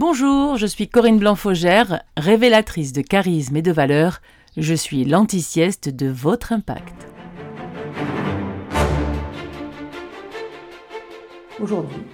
Bonjour, je suis Corinne Blanc-Faugère, révélatrice de charisme et de valeur. Je suis l'anti-sieste de votre impact. Aujourd'hui,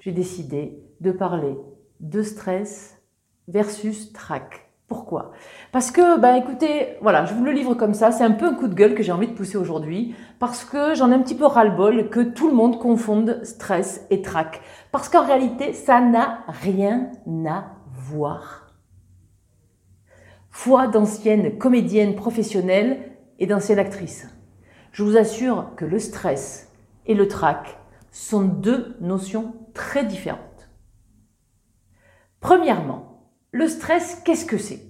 j'ai décidé de parler de stress versus trac. Pourquoi? Parce que, ben écoutez, voilà, je vous le livre comme ça, c'est un peu un coup de gueule que j'ai envie de pousser aujourd'hui, parce que j'en ai un petit peu ras-le-bol que tout le monde confonde stress et trac. Parce qu'en réalité, ça n'a rien à voir. Foi d'anciennes comédiennes professionnelles et d'anciennes actrices. Je vous assure que le stress et le trac sont deux notions très différentes. Premièrement, le stress, qu'est-ce que c'est?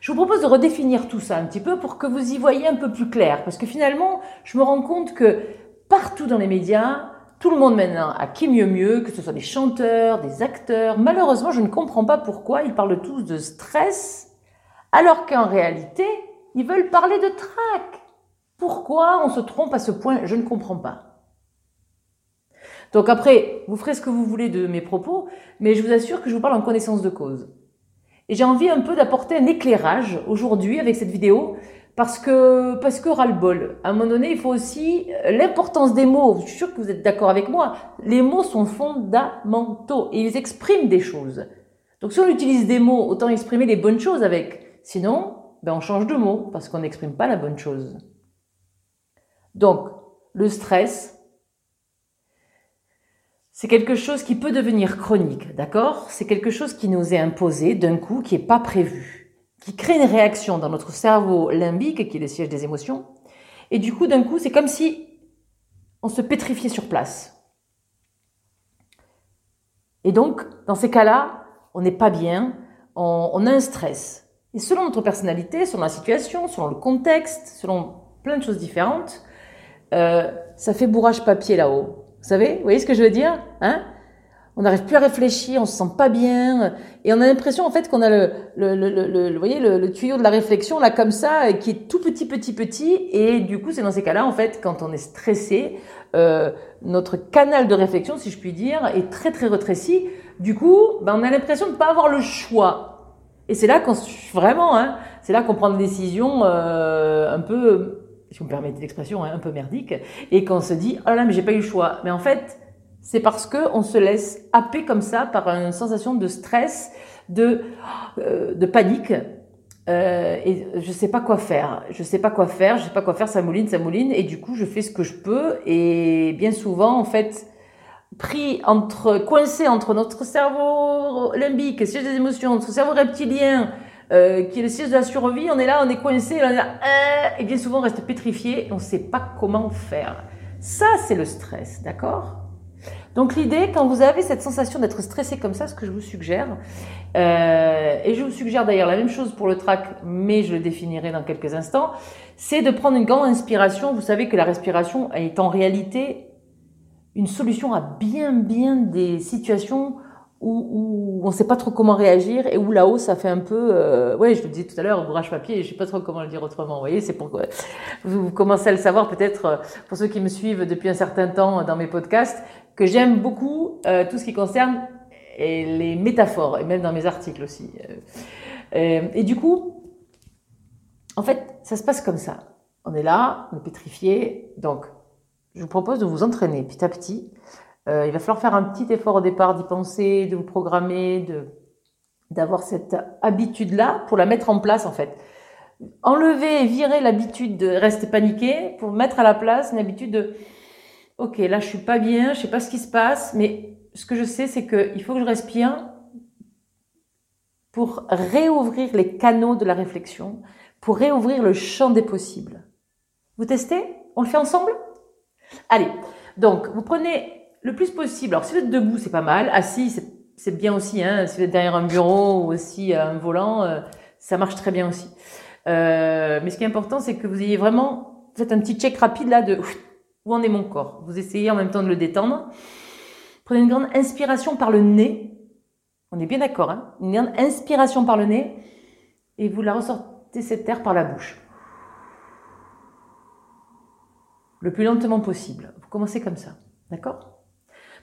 Je vous propose de redéfinir tout ça un petit peu pour que vous y voyez un peu plus clair, parce que finalement, je me rends compte que partout dans les médias, tout le monde maintenant a qui mieux mieux, que ce soit des chanteurs, des acteurs. Malheureusement, je ne comprends pas pourquoi ils parlent tous de stress, alors qu'en réalité, ils veulent parler de trac. Pourquoi on se trompe à ce point? Je ne comprends pas. Donc après, vous ferez ce que vous voulez de mes propos, mais je vous assure que je vous parle en connaissance de cause. Et j'ai envie un peu d'apporter un éclairage aujourd'hui avec cette vidéo parce que parce que ras-le-bol. À un moment donné, il faut aussi euh, l'importance des mots. Je suis sûre que vous êtes d'accord avec moi. Les mots sont fondamentaux et ils expriment des choses. Donc si on utilise des mots, autant exprimer les bonnes choses avec. Sinon, ben on change de mot parce qu'on n'exprime pas la bonne chose. Donc, le stress, c'est quelque chose qui peut devenir chronique, d'accord? C'est quelque chose qui nous est imposé d'un coup, qui n'est pas prévu, qui crée une réaction dans notre cerveau limbique, qui est le siège des émotions. Et du coup, d'un coup, c'est comme si on se pétrifiait sur place. Et donc, dans ces cas-là, on n'est pas bien, on, a un stress. Et selon notre personnalité, selon la situation, selon le contexte, selon plein de choses différentes, euh, ça fait bourrage papier là-haut. Vous savez, vous voyez ce que je veux dire hein? On n'arrive plus à réfléchir, on se sent pas bien, et on a l'impression en fait qu'on a le, le, le, le, vous voyez, le, tuyau de la réflexion là comme ça, qui est tout petit, petit, petit, et du coup c'est dans ces cas-là en fait quand on est stressé, euh, notre canal de réflexion, si je puis dire, est très très rétréci. Du coup, ben, on a l'impression de ne pas avoir le choix. Et c'est là qu'on vraiment, hein, c'est là qu'on prend des décisions euh, un peu si vous me permettez l'expression, hein, un peu merdique, et qu'on se dit, oh là, mais j'ai pas eu le choix. Mais en fait, c'est parce que on se laisse happer comme ça par une sensation de stress, de, euh, de panique, euh, et je sais pas quoi faire. Je sais pas quoi faire, je sais pas quoi faire, ça mouline, ça mouline, et du coup, je fais ce que je peux, et bien souvent, en fait, pris entre, coincé entre notre cerveau limbique, siège des émotions, notre cerveau reptilien, euh, qui est le siège de la survie, on est là, on est coincé, on est là, euh, et bien souvent on reste pétrifié, on ne sait pas comment faire. Ça, c'est le stress, d'accord? Donc l'idée, quand vous avez cette sensation d'être stressé comme ça, ce que je vous suggère, euh, et je vous suggère d'ailleurs la même chose pour le trac, mais je le définirai dans quelques instants, c'est de prendre une grande inspiration. Vous savez que la respiration est en réalité une solution à bien bien des situations où, on ne sait pas trop comment réagir et où là-haut ça fait un peu, euh, ouais, je vous disais tout à l'heure, bourrage papier, je sais pas trop comment le dire autrement. Vous voyez, c'est pour vous, commencez à le savoir peut-être euh, pour ceux qui me suivent depuis un certain temps dans mes podcasts que j'aime beaucoup euh, tout ce qui concerne les métaphores et même dans mes articles aussi. Euh, et du coup, en fait, ça se passe comme ça. On est là, on est pétrifié, donc je vous propose de vous entraîner petit à petit euh, il va falloir faire un petit effort au départ d'y penser, de vous programmer, de d'avoir cette habitude-là pour la mettre en place en fait. Enlever et virer l'habitude de rester paniqué pour mettre à la place une habitude de OK, là je suis pas bien, je sais pas ce qui se passe, mais ce que je sais c'est qu'il faut que je respire pour réouvrir les canaux de la réflexion, pour réouvrir le champ des possibles. Vous testez? On le fait ensemble? Allez, donc vous prenez le plus possible. Alors, si vous êtes debout, c'est pas mal. Assis, c'est bien aussi. Hein. Si vous êtes derrière un bureau ou aussi un volant, euh, ça marche très bien aussi. Euh, mais ce qui est important, c'est que vous ayez vraiment faites un petit check rapide là de où en est mon corps. Vous essayez en même temps de le détendre. Prenez une grande inspiration par le nez. On est bien d'accord, hein Une grande inspiration par le nez et vous la ressortez cette air par la bouche. Le plus lentement possible. Vous commencez comme ça, d'accord?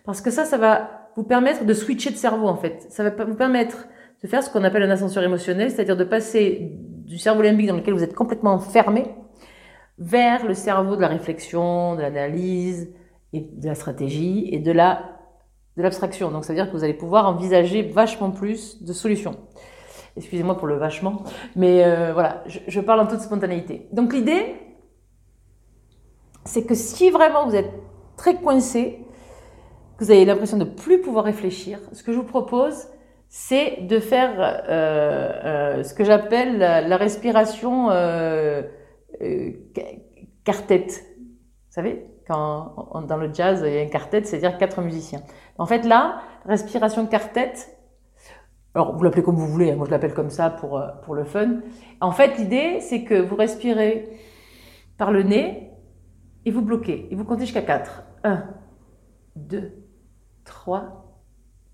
Parce que ça, ça va vous permettre de switcher de cerveau en fait. Ça va vous permettre de faire ce qu'on appelle un ascenseur émotionnel, c'est-à-dire de passer du cerveau limbique dans lequel vous êtes complètement fermé vers le cerveau de la réflexion, de l'analyse et de la stratégie et de la de l'abstraction. Donc ça veut dire que vous allez pouvoir envisager vachement plus de solutions. Excusez-moi pour le vachement, mais euh, voilà, je, parle en toute spontanéité. Donc l'idée, c'est que si vraiment vous êtes très coincé, que vous avez l'impression de plus pouvoir réfléchir, ce que je vous propose, c'est de faire euh, euh, ce que j'appelle la, respiration euh, euh quartet. Vous savez, quand dans le jazz il y a un quartet, c'est-à-dire quatre musiciens. En fait là, respiration quartet, alors vous l'appelez comme vous voulez, hein, moi je l'appelle comme ça pour, pour le fun. En fait l'idée c'est que vous respirez par le nez et vous bloquez, et vous comptez jusqu'à 4. 1, 2, 3,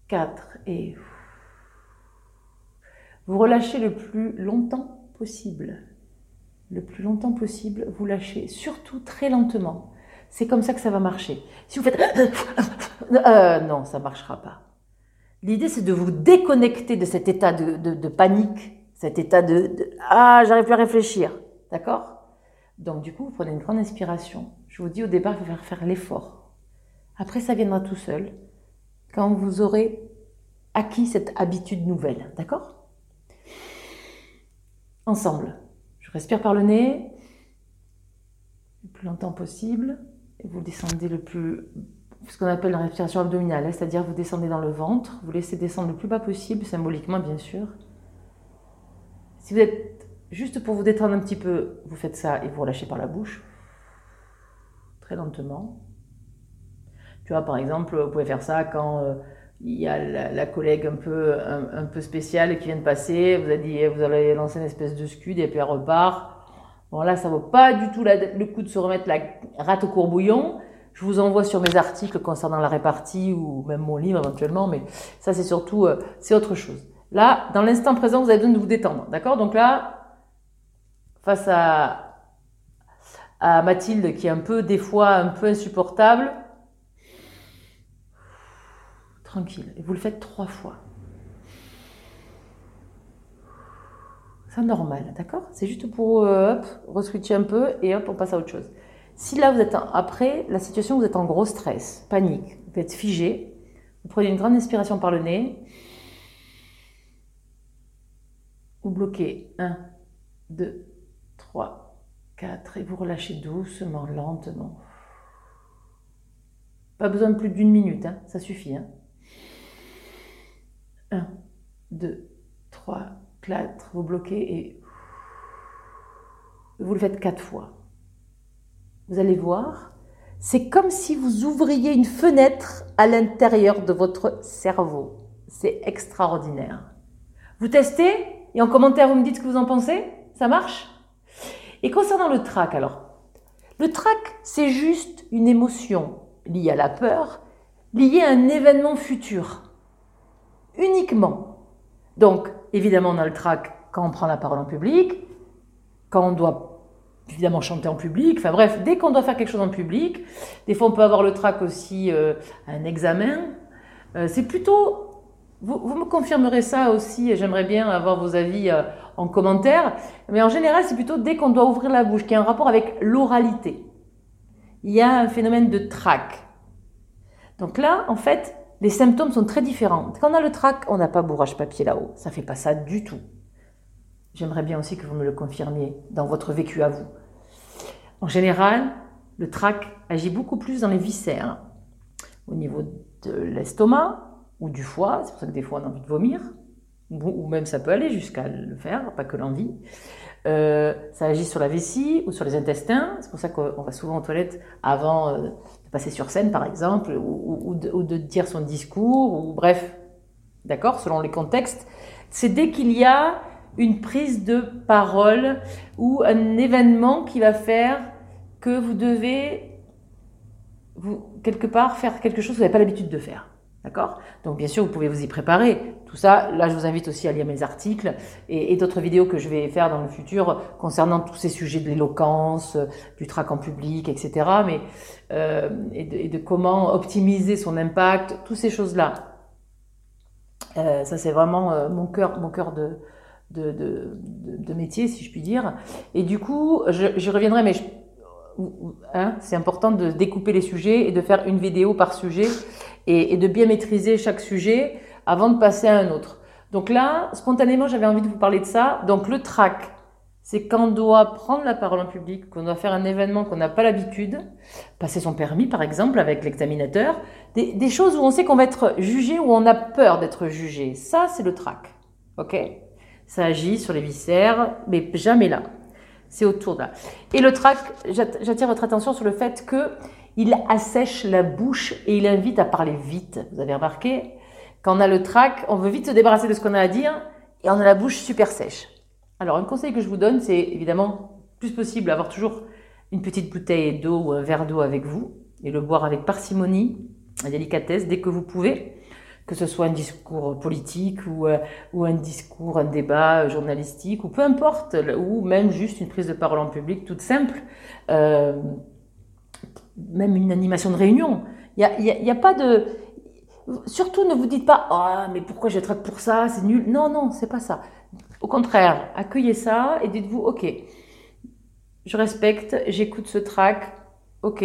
4 et vous relâchez le plus longtemps possible. Le plus longtemps possible, vous lâchez, surtout très lentement. C'est comme ça que ça va marcher. Si vous faites euh, non, ça marchera pas. L'idée, c'est de vous déconnecter de cet état de, panique, cet état de, de ah, j'arrive plus à réfléchir, d'accord? Donc du coup, vous prenez une grande inspiration. Je vous dis au départ, il faut faire, faire l'effort. Après, ça viendra tout seul quand vous aurez acquis cette habitude nouvelle, d'accord? Ensemble. Je respire par le nez, le plus longtemps possible, et vous descendez le plus, ce qu'on appelle la respiration abdominale, hein, c'est-à-dire vous descendez dans le ventre, vous laissez descendre le plus bas possible, symboliquement bien sûr. Si vous êtes juste pour vous détendre un petit peu, vous faites ça et vous relâchez par la bouche, très lentement. Tu vois, par exemple, vous pouvez faire ça quand euh, il y a la, collègue un peu, un, peu spéciale qui vient de passer, vous, avez dit, vous allez lancer une espèce de scud et puis elle repart. Bon là, ça vaut pas du tout le coup de se remettre la rate au courbouillon. Je vous envoie sur mes articles concernant la répartie ou même mon livre éventuellement, mais ça c'est surtout, euh, c'est autre chose. Là, dans l'instant présent, vous avez besoin de vous détendre, d'accord? Donc là, face à, à Mathilde qui est un peu, des fois, un peu insupportable, tranquille. Et vous le faites trois fois. C'est normal, d'accord? C'est juste pour euh, reswitcher un peu et hop, on passe à autre chose. Si là, vous êtes après la situation, vous êtes en gros stress, panique, vous êtes figé, vous prenez une grande inspiration par le nez, vous bloquez 1, 2, 3, 4 et vous relâchez doucement, lentement. Pas besoin de plus d'une minute, hein, ça suffit. Hein. 1, 2, 3, 4, vous bloquez et vous le faites quatre fois. Vous allez voir, c'est comme si vous ouvriez une fenêtre à l'intérieur de votre cerveau. C'est extraordinaire. Vous testez et en commentaire vous me dites ce que vous en pensez Ça marche? Et concernant le trac alors, le trac c'est juste une émotion liée à la peur, liée à un événement futur uniquement. Donc, évidemment, on a le trac quand on prend la parole en public, quand on doit évidemment chanter en public, enfin bref, dès qu'on doit faire quelque chose en public, des fois on peut avoir le trac aussi euh, un examen. Euh, c'est plutôt, vous, vous, me confirmerez ça aussi, j'aimerais bien avoir vos avis euh, en commentaire, mais en général c'est plutôt dès qu'on doit ouvrir la bouche, qui a un rapport avec l'oralité. Il y a un phénomène de trac. Donc là, en fait, les symptômes sont très différents. Quand on a le trac, on n'a pas bourrage papier là-haut. Ça fait pas ça du tout. J'aimerais bien aussi que vous me le confirmiez dans votre vécu à vous. En général, le trac agit beaucoup plus dans les viscères, au niveau de l'estomac ou du foie. C'est pour ça que des fois on a envie de vomir, ou même ça peut aller jusqu'à le faire, pas que l'envie. Euh, ça agit sur la vessie ou sur les intestins. C'est pour ça qu'on va souvent aux toilettes avant euh, passer sur scène par exemple, ou, de, dire son discours, ou bref, d'accord, selon les contextes, c'est dès qu'il y a une prise de parole ou un événement qui va faire que vous devez, vous, quelque part, faire quelque chose que vous n'avez pas l'habitude de faire. D'accord? Donc bien sûr, vous pouvez vous y préparer. Tout ça, là, je vous invite aussi à lire mes articles et, d'autres vidéos que je vais faire dans le futur concernant tous ces sujets de l'éloquence, du trac en public, etc. Mais euh, et, de, et, de, comment optimiser son impact, toutes ces choses-là. Euh, ça, c'est vraiment euh, mon cœur, mon cœur de, de, de, de, métier, si je puis dire. Et du coup, je, reviendrai, mais hein, c'est important de découper les sujets et de faire une vidéo par sujet et, de bien maîtriser chaque sujet avant de passer à un autre. Donc là, spontanément, j'avais envie de vous parler de ça. Donc le track, c'est quand on doit prendre la parole en public, qu'on doit faire un événement qu'on n'a pas l'habitude, passer son permis par exemple avec l'examinateur, des, choses où on sait qu'on va être jugé, où on a peur d'être jugé. Ça, c'est le trac. Ok? Ça agit sur les viscères, mais jamais là. C'est autour de là. Et le trac, j'attire votre attention sur le fait que il assèche la bouche et il invite à parler vite. Vous avez remarqué? Quand on a le trac, on veut vite se débarrasser de ce qu'on a à dire et on a la bouche super sèche. Alors, un conseil que je vous donne, c'est évidemment, plus possible, avoir toujours une petite bouteille d'eau ou un verre d'eau avec vous et le boire avec parcimonie, la délicatesse, dès que vous pouvez, que ce soit un discours politique ou, euh, un discours, un débat journalistique, ou peu importe, ou même juste une prise de parole en public toute simple, euh, même une animation de réunion. Il n'y a, y a, pas de... Surtout ne vous dites pas ah mais pourquoi je traite pour ça? C'est nul non non c'est pas ça au contraire, accueillez ça et dites-vous, ok, je respecte, j'écoute ce track, ok,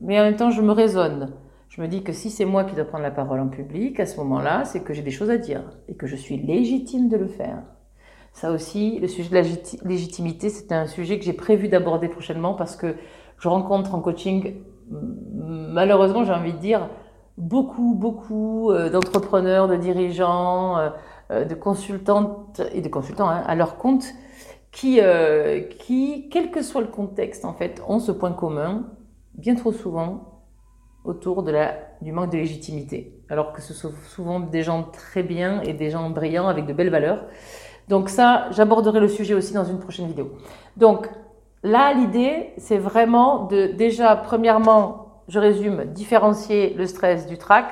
mais en même temps, je me raisonne. Je me dis que si c'est moi qui dois prendre la parole en public, à ce moment-là, c'est que j'ai des choses à dire et que je suis légitime de le faire. Ça aussi, le sujet de la légitimité, c'est un sujet que j'ai prévu d'aborder prochainement parce que je rencontre en coaching, malheureusement, j'ai envie de dire, beaucoup, beaucoup euh, d'entrepreneurs, de dirigeants, euh, euh, de consultantes et de consultants hein, à leur compte qui, quel que soit le contexte, en fait, ont ce point commun, bien trop souvent, autour de la, du manque de légitimité. Alors que ce sont souvent des gens très bien et des gens brillants avec de belles valeurs. Donc ça, j'aborderai le sujet aussi dans une prochaine vidéo. Donc là, l'idée, c'est vraiment de déjà, premièrement, je résume, différencier le stress du trac.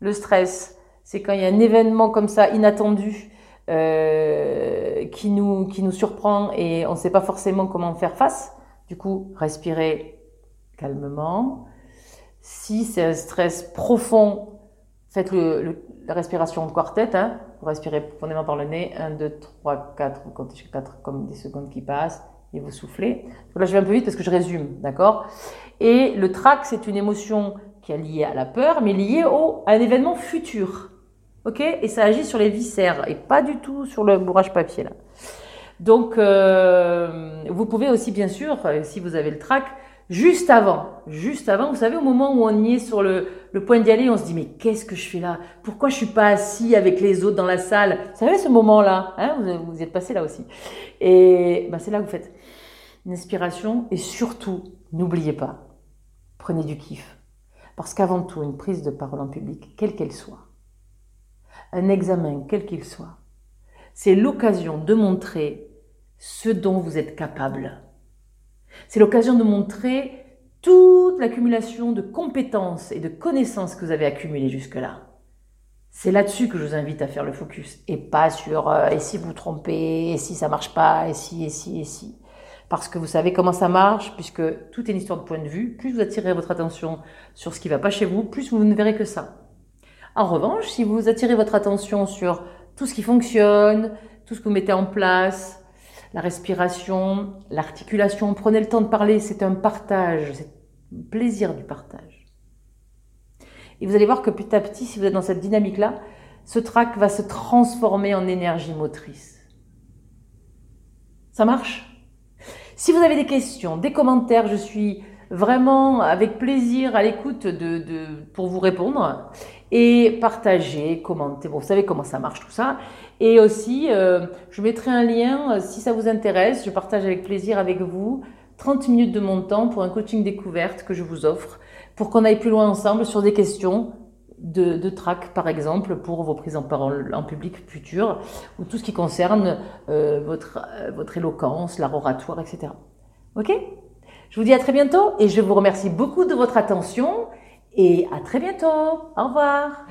Le stress, c'est quand il y a un événement comme ça inattendu euh, qui, nous, qui nous surprend et on ne sait pas forcément comment faire face. Du coup, respirez calmement. Si c'est un stress profond, faites le, la respiration en quartet. Hein. Vous respirez profondément par le nez. 1, 2, 3, 4. Vous comptez 4 comme des secondes qui passent et vous soufflez. Là, je vais un peu vite parce que je résume, d'accord? Et le trac, c'est une émotion qui est liée à la peur, mais liée au, à un événement futur. Ok? Et ça agit sur les viscères et pas du tout sur le bourrage papier là. Donc, euh, vous pouvez aussi, bien sûr, euh, si vous avez le trac, juste avant, juste avant, vous savez, au moment où on y est sur le, point d'y aller, on se dit, mais qu'est-ce que je fais là? Pourquoi je suis pas assis avec les autres dans la salle? Vous savez, ce moment-là, hein, vous, vous êtes passé là aussi. Et ben, c'est là que vous faites inspiration et surtout, n'oubliez pas, prenez du kiff. Parce qu'avant tout, une prise de parole en public, quelle qu'elle soit, un examen, quel qu'il soit, c'est l'occasion de montrer ce dont vous êtes capable. C'est l'occasion de montrer toute l'accumulation de compétences et de connaissances que vous avez accumulées jusque-là. C'est là-dessus que je vous invite à faire le focus et pas sur euh, et si vous trompez, et si ça marche pas, et si, et si, et si. Parce que vous savez comment ça marche, puisque tout est une histoire de point de vue. Plus vous attirez votre attention sur ce qui va pas chez vous, plus vous ne verrez que ça. En revanche, si vous attirez votre attention sur tout ce qui fonctionne, tout ce que vous mettez en place, la respiration, l'articulation, prenez le temps de parler, c'est un partage, c'est un plaisir du partage. Et vous allez voir que petit à petit, si vous êtes dans cette dynamique-là, ce trac va se transformer en énergie motrice. Ça marche? Si vous avez des questions, des commentaires, je suis vraiment avec plaisir à l'écoute pour vous répondre et partager, commenter. Bon, vous savez comment ça marche tout ça. Et aussi, euh, je mettrai un lien euh, si ça vous intéresse. Je partage avec plaisir avec vous 30 minutes de mon temps pour un coaching découverte que je vous offre pour qu'on aille plus loin ensemble sur des questions de, de trac, par exemple, pour vos prises en parole en public futures ou tout ce qui concerne euh, votre, euh, votre éloquence, l'art oratoire, etc. Ok? Je vous dis à très bientôt et je vous remercie beaucoup de votre attention et à très bientôt. Au revoir.